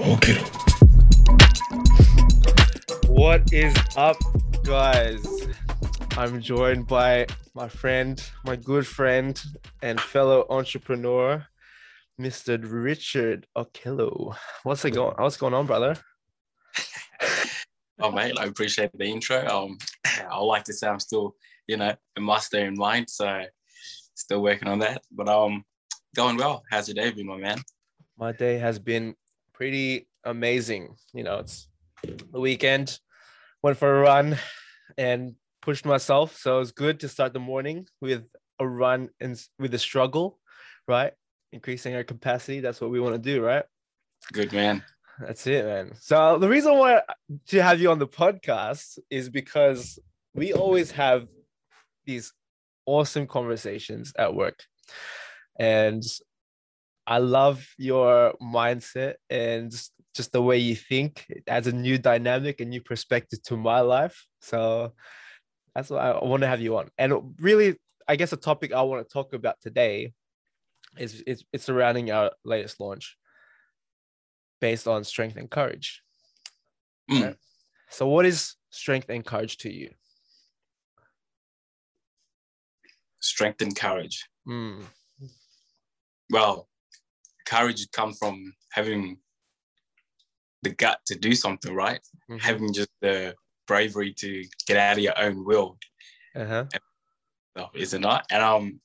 Okay. What is up, guys? I'm joined by my friend, my good friend, and fellow entrepreneur, Mr. Richard Okello. What's it going? What's going on, brother? oh mate, I appreciate the intro. Um, I like to say I'm still, you know, a master in mind, so still working on that. But um, going well. How's your day been, my man? My day has been pretty amazing. You know, it's the weekend. Went for a run and pushed myself, so it was good to start the morning with a run and with a struggle, right? Increasing our capacity. That's what we want to do, right? Good man. That's it, man. So the reason why to have you on the podcast is because we always have these awesome conversations at work. And I love your mindset and just the way you think. It adds a new dynamic, a new perspective to my life. So that's why I want to have you on. And really, I guess the topic I want to talk about today is it's, it's surrounding our latest launch based on strength and courage. Mm. Right? So, what is strength and courage to you? Strength and courage. Mm. Well, courage comes from having the gut to do something, right? Mhm. Having just the bravery to get out of your own will, Uh-huh. is it not? And um,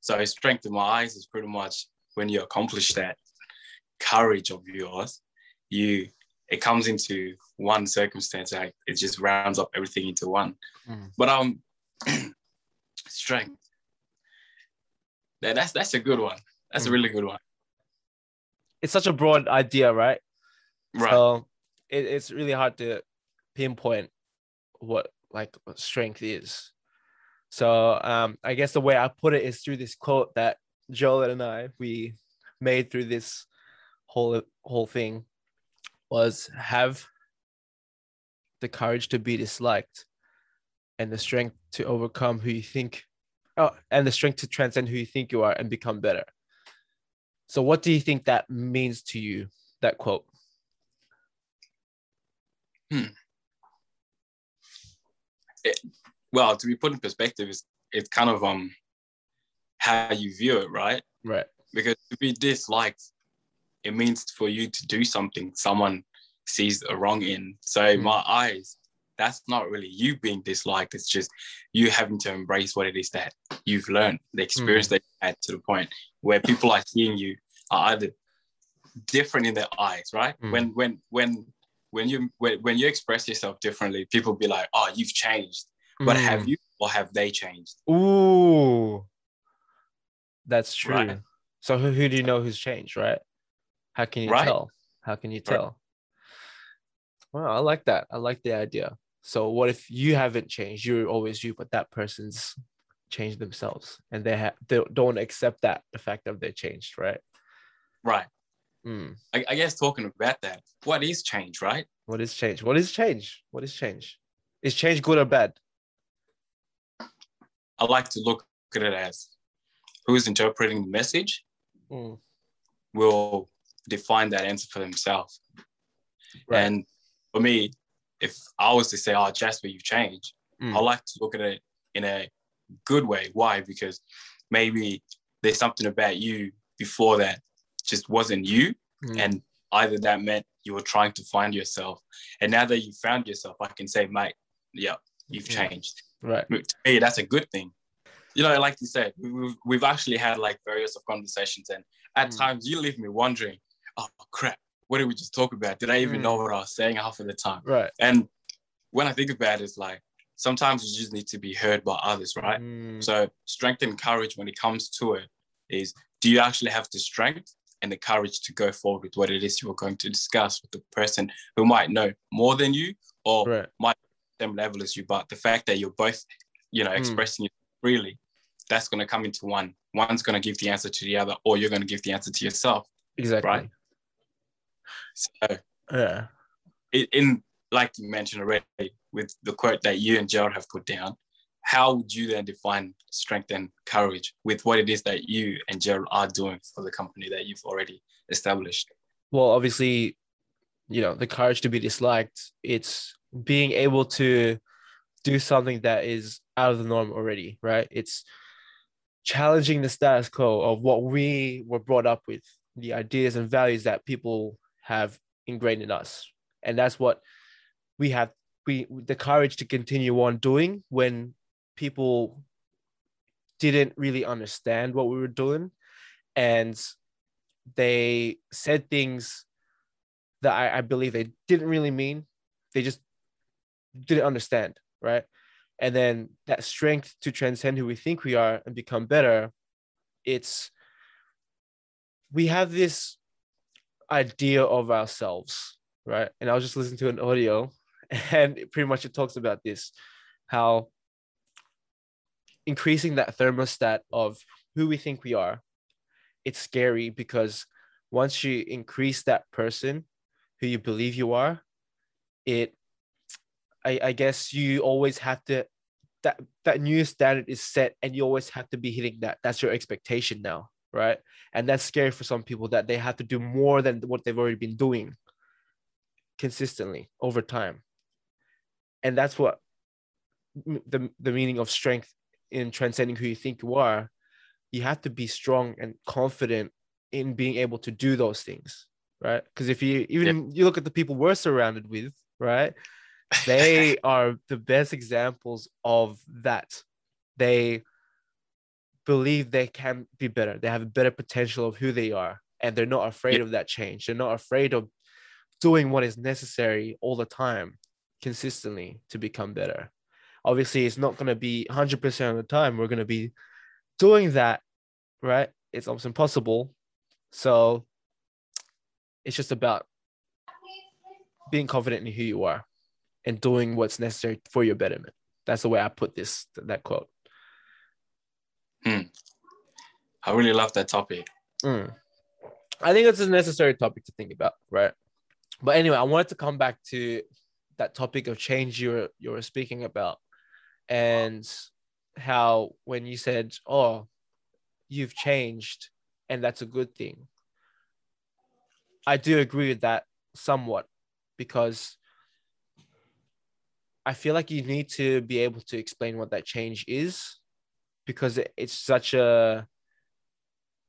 so strength in my eyes is pretty much when you accomplish that courage of yours, you it comes into one circumstance, like it just rounds up everything into one. Mm. But um, strength. That, that's that's a good one. That's a Mm. really good one. It's such a broad idea, right? Right. So it, it's really hard to pinpoint what like what strength is. So um, I guess the way I put it is through this quote that Joel and I we made through this whole whole thing was have the courage to be disliked and the strength to overcome who you think oh, and the strength to transcend who you think you are and become better. So what do you think that means to you that quote? well, to be put in perspective, it's it's kind of um how you view it, right? Right. Because to be disliked, it means for you to do something someone sees a wrong in. So in Mm. my eyes, that's not really you being disliked. It's just you having to embrace what it is that you've learned, the experience that you had to the point where people are seeing you are either different in their eyes, right? Mm. When when when when you when, when you express yourself differently, people be like, "Oh, you've changed." But have Mm. you or have they changed? Ooh, that's true. Right. So who, who do you know who's changed, right? How can you Right. tell? How can you Right. tell? Well, I like that. I like the idea. So what if you haven't changed? You're always you, but that person's changed themselves, and they have they don't accept that the fact that they changed, right? Right. Mm. I, I guess talking about that, what is change, right? What is change? What is change? What is change? Is change good or bad? I like to look at it as who's interpreting the message Mm. will define that answer for themselves. Right. And for me, if I was to say, oh, Jasper, you've changed, Mm. I like to look at it in a good way. Why? Because maybe there's something about you before that just wasn't you. Mm. And either that meant you were trying to find yourself. And now that you found yourself, I can say, mate, yeah, you've Yeah. changed. right. to me, that's a good thing. You know, like you said, we- we've, we've actually had like various of conversations, and at Mm. times you leave me wondering, oh crap, what did we just talk about? Did I even Mm. know what I was saying half of the time? Right. And when I think about it, it's like sometimes you just need to be heard by others, right? Mm. So strength and courage when it comes to it is do you actually have the strength and the courage to go forward with what it is you're going to discuss with the person who might know more than you or Right. same level as you, but the fact that you're both, you know, Mm. expressing it freely, that's going to come into one. One's going to give the answer to the other, or you're going to give the answer to yourself. Exactly. Right. So, Yeah. it, in like you mentioned already, with the quote that you and Gerald have put down, how would you then define strength and courage with what it is that you and Gerald are doing for the company that you've already established? Well, obviously, you know the courage to be disliked it's being able to do something that is out of the norm already right it's challenging the status quo of what we were brought up with the ideas and values that people have ingrained in us and that's what we have we the courage to continue on doing when people didn't really understand what we were doing and they said things that I, I believe they didn't really mean. They just didn't understand, right? And then that strength to transcend who we think we are and become better, it's we have this idea of ourselves, right? And I was just listening to an audio and pretty much it talks about this how increasing that thermostat of who we think we are it's scary because once you increase that person who you believe you are, it I, I guess you always have to that that new standard is set and you always have to be hitting that. That's your expectation now, right? And that's scary for some people that they have to do more than what they've already been doing consistently over time. And that's what the, the meaning of strength in transcending who you think you are. You have to be strong and confident in being able to do those things right? Because if you even you look at the people we're surrounded with, right? They are the best examples of that. They believe they can be better. They have a better potential of who they are, and they're not afraid of that change. They're not afraid of doing what is necessary all the time, consistently to become better. Obviously, it's not going to be 100% of the time. We're going to be doing that, right? It's almost impossible. So it's just about being confident in who you are and doing what's necessary for your betterment. That's the way I put this that quote. Hmm. I really love that topic. Mm. I think it's a necessary topic to think about, right? But anyway, I wanted to come back to that topic of change you were you were speaking about, and how when you said, "Oh, you've changed," and that's a good thing. I do agree with that somewhat because I feel like you need to be able to explain what that change is because it's such a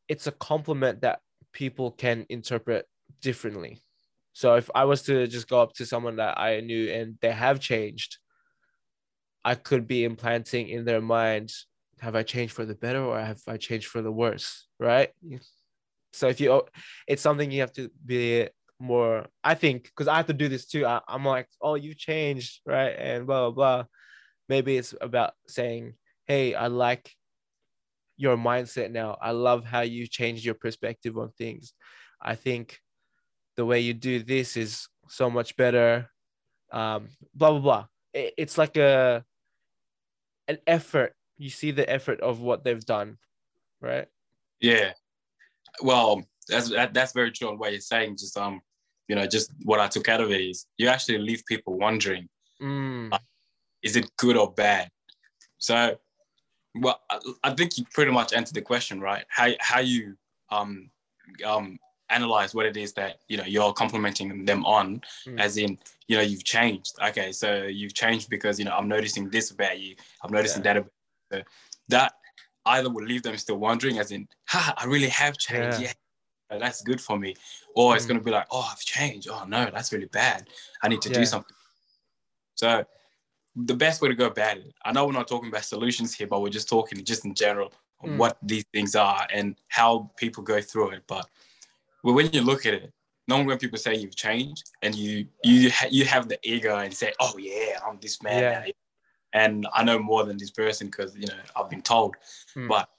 it's a compliment that people can interpret differently. So if I was to just go up to someone that I knew and they have changed, I could be implanting in their mind, have I changed for the better or have I changed for the worse? Right? So if you, oh, it's something you have to be more. I think because I have to do this too. I, I'm like, oh, you changed, right? And blah blah blah. Maybe it's about saying, hey, I like your mindset now. I love how you changed your perspective on things. I think the way you do this is so much better. Um, blah blah blah. It, it's like a an effort. You see the effort of what they've done, right? Yeah, well, that's that, that's very true on what you're saying. Just um, you know, just what I took out of it is you actually leave people wondering, mm. uh, is it good or bad? So, well, I, I, think you pretty much answered the question, right? How how you um um analyze what it is that you know you're complimenting them on, mm. as in you know you've changed. Okay, so you've changed because you know I'm noticing this about you. I'm noticing yeah. that about you. So that either will leave them still wondering, as in, ha, I really have changed. Yeah. yeah. That's good for me. Or it's mm. going to be like, oh, I've changed. Oh, no, that's really bad. I need to yeah. do something. So, the best way to go about it, I know we're not talking about solutions here, but we're just talking just in general mm. what these things are and how people go through it. But when you look at it, normally when people say you've changed and you you ha- you have the ego and say, oh yeah, I'm this man yeah. now and I know more than this person because you know I've been told. Mm. But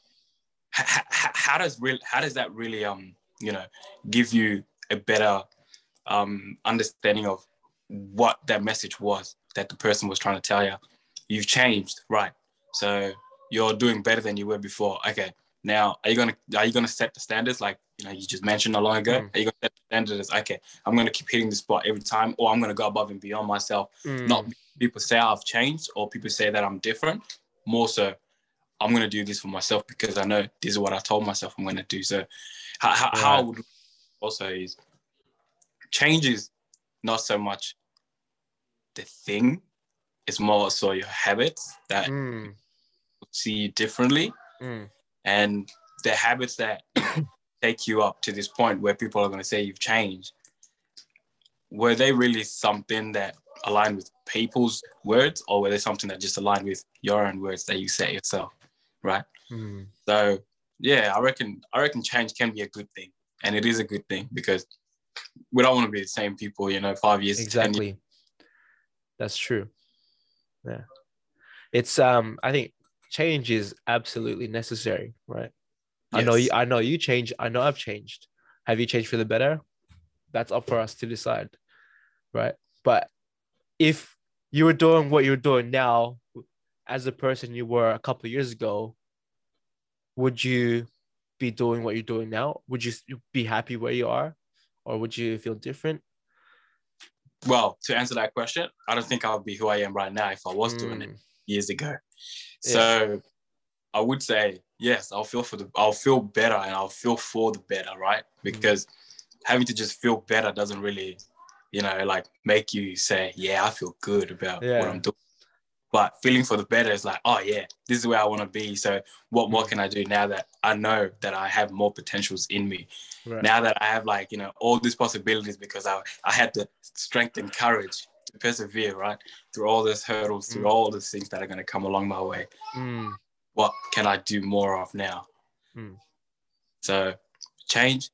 h- h- how does real how does that really um you know give you a better um understanding of what that message was that the person was trying to tell you? You've changed, right? So you're doing better than you were before. Okay, now are you gonna are you gonna set the standards like you know you just mentioned not long ago? Mm. Are you gonna set standards? Okay, I'm gonna keep hitting the spot every time, or I'm gonna go above and beyond myself, mm. not people say I've changed or people say that I'm different. More so, I'm gonna do this for myself because I know this is what I told myself I'm gonna do. So, how, how, how I would also is changes not so much the thing, it's more so your habits that Mm, see you differently mm, and the habits that take you up to this point where people are going to say you've changed were they really something that aligned with people's words or were they something that just aligned with your own words that you say yourself right mm. so yeah i reckon i reckon change can be a good thing and it is a good thing because we don't want to be the same people you know five years 10 years. Exactly. That's true. Yeah. It's um I think change is absolutely necessary, right? I know you I know you changed. I know I've changed. Have you changed for the better? That's up for us to decide. Right? But if you were doing what you're doing now as a person you were a couple of years ago, would you be doing what you're doing now? Would you be happy where you are? Or would you feel different? well to answer that question i don't think i would be who i am right now if i was doing it Mm, years ago. So I would say yes, I'll feel for the I'll feel better and I'll feel for the better, right? Because having to just feel better doesn't really, you know, like make you say, yeah, I feel good about Yeah. what I'm doing. But feeling for the better is like, oh yeah, this is where I want to be. So what more Mm. can I do now that I know that I have more potentials in me? Right. Now that I have like, you know, all these possibilities because I I had the strength and courage to persevere, right? Through all these hurdles, through Mm. all these things that are gonna come along my way Mm, what can I do more of now? Mm. So change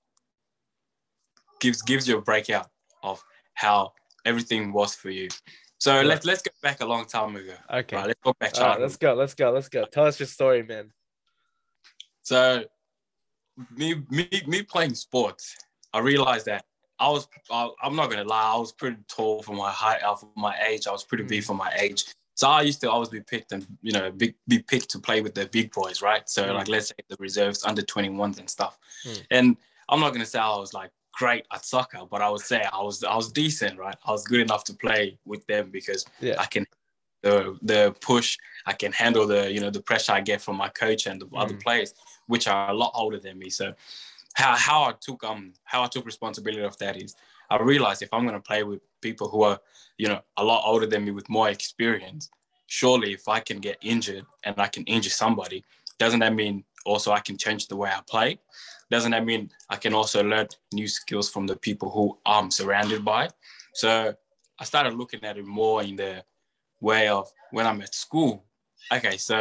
gives gives you a breakout of how everything was for you. So Right. let's let's go back a long time ago. okay. Right, let's go back right, let's go. Let's go. Let's go. Tell us your story, man. So me me me playing sports, I realized that I was I, I'm not gonna lie, I was pretty tall for my height, uh, for my age. I was pretty big Mm. for my age. So I used to always be picked and you know big, be picked to play with the big boys, right? So Mm. like let's say the reserves, under 21s and stuff. Mm. And I'm not gonna say I was like great at soccer, but I would say I was I was decent, right? I was good enough to play with them because Yeah. I can the the push, I can handle the you know the pressure I get from my coach and the other Mm. players, which are a lot older than me. So how how I took um how I took responsibility of that is I realized if I'm gonna play with people who are you know a lot older than me with more experience, surely if I can get injured and I can injure somebody, doesn't that mean also I can change the way I play? Doesn't that mean I can also learn new skills from the people who I'm surrounded by? So I started looking at it more in the way of when I'm at school. Okay, so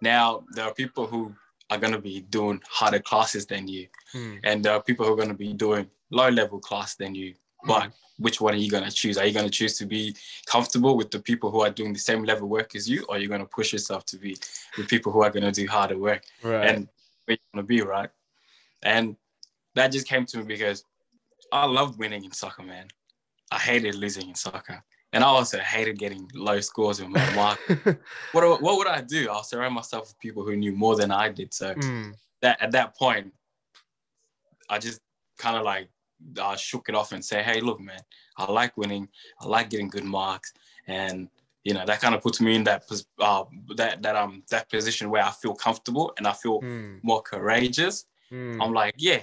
now there are people who are going to be doing harder classes than you, Mm, and there are people who are going to be doing low level class than you. But which one are you going to choose? Are you going to choose to be comfortable with the people who are doing the same level work as you, or are you going to push yourself to be with people who are going to do harder work? right. and where you want to be, right? And that just came to me because I loved winning in soccer, man. I hated losing in soccer. And I also hated getting low scores in my mark. what, what would I do? I'll surround myself with people who knew more than I did. So Mm, that at that point, I just kind of like uh, shook it off and say, hey, look, man, I like winning. I like getting good marks. And you know that kind of puts me in that uh, that that um that position where I feel comfortable and I feel mm, more courageous. mm. I'm like, yeah,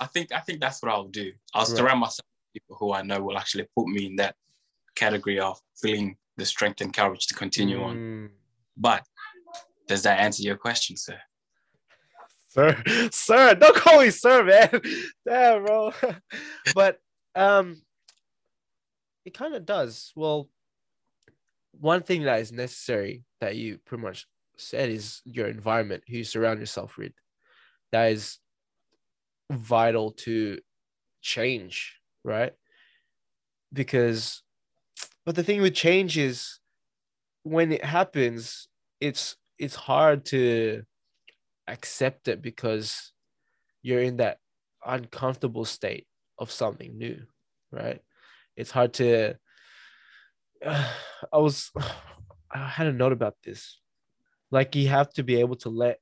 I think I think that's what I'll do. I'll Right. surround myself with people who I know will actually put me in that category of feeling the strength and courage to continue on. Mm. But does that answer your question, sir? Sir, sir, don't call me sir, man. Damn, bro. but um, it kind of does. Well, one thing that is necessary that you pretty much said is your environment, who you surround yourself with. That is vital to change, right? Because, but the thing with change is when it happens, it's it's hard to accept it because you're in that uncomfortable state of something new, right? It's hard to. I was, I had a note about this. Like you have to be able to let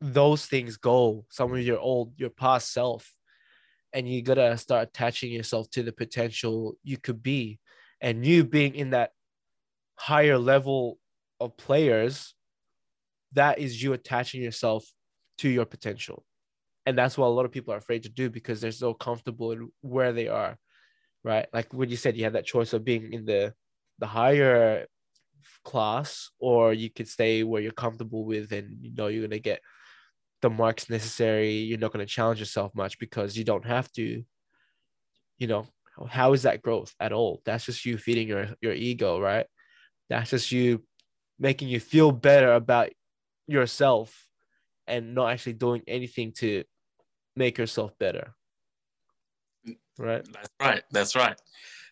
those things go. Some of your old, your past self, and you gotta start attaching yourself to the potential you could be, and you being in that higher level of players that is you attaching yourself to your potential. And that's what a lot of people are afraid to do because they're so comfortable in where they are. right? Like when you said you had that choice of being in the the higher class or you could stay where you're comfortable with and you know you're going to get the marks necessary you're not going to challenge yourself much because you don't have to you know how is that growth at all that's just you feeding your your ego right that's just you making you feel better about yourself and not actually doing anything to make yourself better. Right? That's right that's right.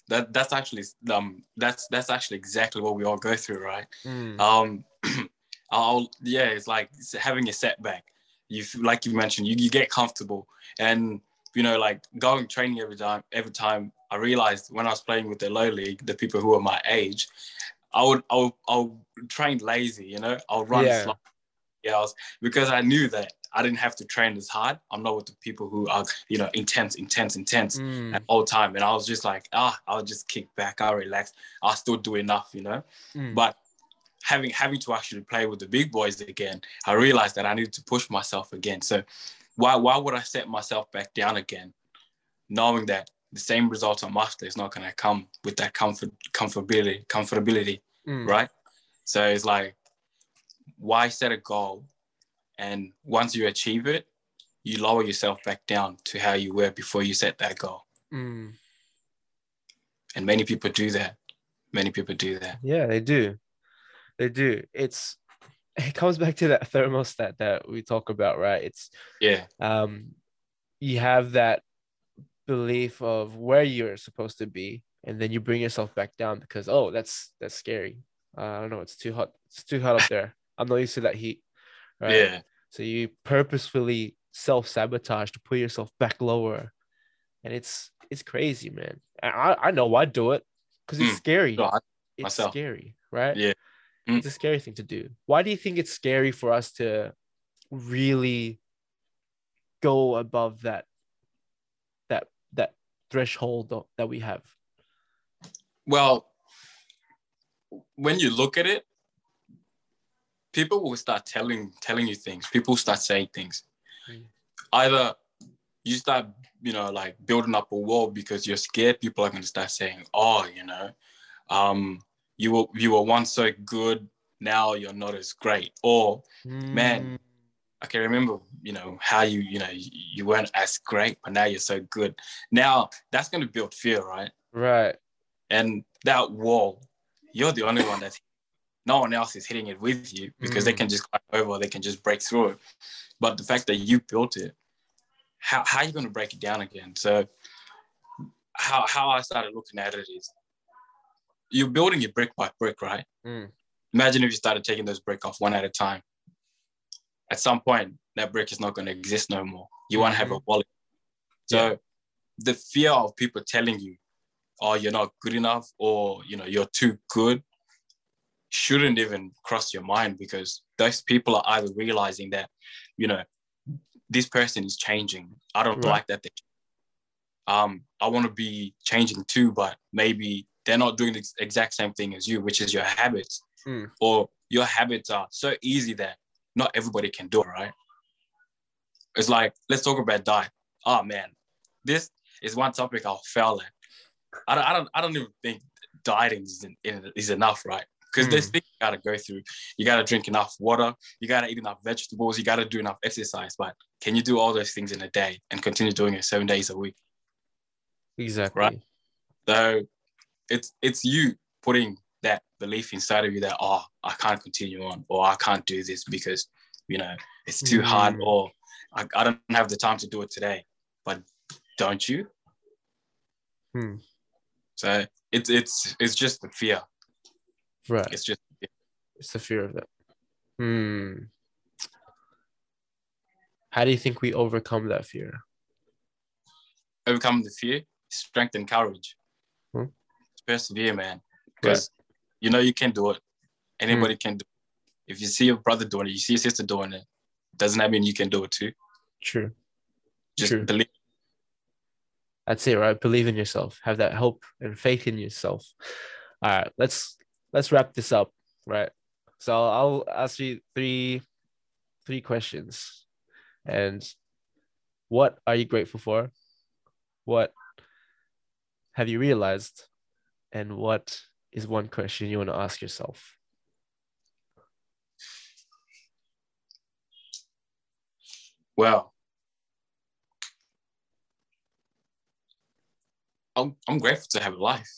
That that's actually um that's that's actually exactly what we all go through right? Mm. um i'll yeah it's like having a setback. You like you mentioned you, you get comfortable. And you know like going training every time every time i realized when i was playing with the low league the people who are my age i would i'll i'll train lazy you know? I'll run Yeah. slow yeah I was, because i knew that i didn't have to train as hard i'm not with the people who are you know intense intense intense Mm. at all time and i was just like ah i'll just kick back i'll relax i'll still do enough you know Mm. but having having to actually play with the big boys again, I realized that I needed to push myself again. So why why would I set myself back down again, knowing that the same result I'm after is not going to come with that comfort comfortability comfortability, Mm. right? So it's like why set a goal, and once you achieve it, you lower yourself back down to how you were before you set that goal. Mm. And many people do that. Many people do that. Yeah, they do. They do. It's it comes back to that thermostat that we talk about, right? It's Yeah. um you have that belief of where you're supposed to be, and then you bring yourself back down because oh, that's that's scary. Uh, I don't know, it's too hot. It's too hot up there. I'm not used to that heat. Right. Yeah. So you purposefully self-sabotage to put yourself back lower. And it's it's crazy, man. And I, I know I do it because it's Mm. scary. No, I- it's myself. scary, right? Yeah. Mm. It's a scary thing to do. Why do you think it's scary for us to really go above that that that threshold that we have? Well, when you look at it, people will start telling telling you things. People start saying things. Mm. Either you start, you know, like building up a wall because you're scared. People are going to start saying, "Oh, you know, um, you were you were once so good, now you're not as great," or Man. I can remember, you know, how you, you know, you, you weren't as great, but now you're so good. Now that's going to build fear, right? right. And that wall, you're the only one that's no one else is hitting it with you because they Mm. can just climb over, they can just break through it. But the fact that you built it, how, how are you going to break it down again? So how, how I started looking at it is you're building it brick by brick, right? Mm. Imagine if you started taking those brick off one at a time. At some point, that brick is not going to exist no more. You won't have a wallet. So Yeah. the fear of people telling you, oh, you're not good enough or, you know, you're too good shouldn't even cross your mind because those people are either realizing that, you know, this person is changing. I don't Right. like that. They, um, I want to be changing too, but maybe they're not doing the exact same thing as you, which is your habits, Mm. or your habits are so easy that not everybody can do it, right? It's like, let's talk about diet. Oh man, this is one topic I'll fail at. I don't, I don't, I don't even think dieting is, in, is enough, right? Because there's Mm. things you gotta go through. You gotta drink enough water. You gotta eat enough vegetables. You gotta do enough exercise. But can you do all those things in a day and continue doing it seven days a week? Exactly. Right. So it's it's you putting that belief inside of you that oh I can't continue on or I can't do this because you know it's too hard Mm. or I, I don't have the time to do it today. But don't you? Hmm. So it's it's it's just the fear. Right. It's just It's the fear of that. Hmm. How do you think we overcome that fear? overcome the fear, strength and courage. Hmm. Persevere, man. Because you know you can do it. Anybody can do it. If you see your brother doing it, you see your sister doing it, doesn't that mean you can do it too? True. Just True. believe. That's it, right? Believe in yourself. Have that hope and faith in yourself. All right, let's let's wrap this up, right? So I'll ask you three three questions. And what are you grateful for? What have you realized? And what is one question you want to ask yourself? Well, I'm, I'm grateful to have a life.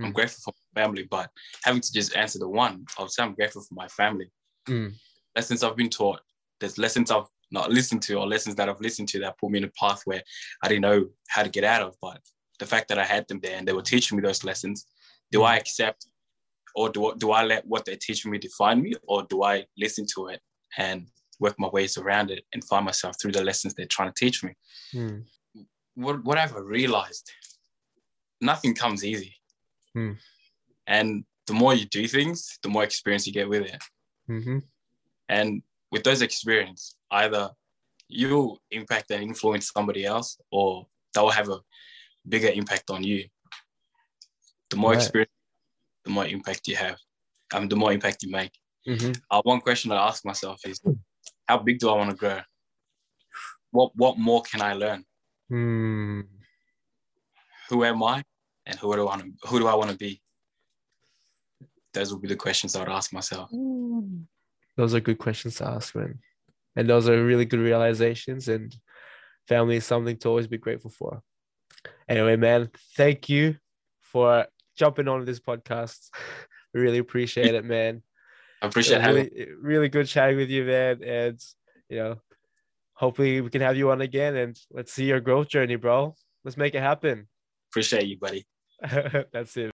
I'm Mm. grateful for family, but having to just answer the one, I would say I'm grateful for my family. Mm. Lessons I've been taught, there's lessons I've not listened to, or lessons that I've listened to that put me in a path where I didn't know how to get out of. But the fact that I had them there and they were teaching me those lessons, do I accept or do, do I let what they're teaching me define me, or do I listen to it and work my ways around it and find myself through the lessons they're trying to teach me? Mm. what what have I realized? Nothing comes easy. Hmm. And the more you do things, the more experience you get with it. Mm-hmm. And with those experience, either you'll impact and influence somebody else, or they'll have a bigger impact on you. The more Right. experience, the more impact you have. Um, the more impact you make. Mm-hmm. Uh, one question I ask myself is, how big do I want to grow? What what more can I learn? Mm. who am I and who do I want to who do I want to be? Those would be the questions I would ask myself. Mm. Those are good questions to ask, man. And those are really good realizations. And family is something to always be grateful for. Anyway, man, thank you for jumping on this podcast. really appreciate it, man. I appreciate uh, Yeah, having really, really good chatting with you, man. And you know, hopefully we can have you on again and let's see your growth journey, bro. Let's make it happen. appreciate you, buddy. That's it.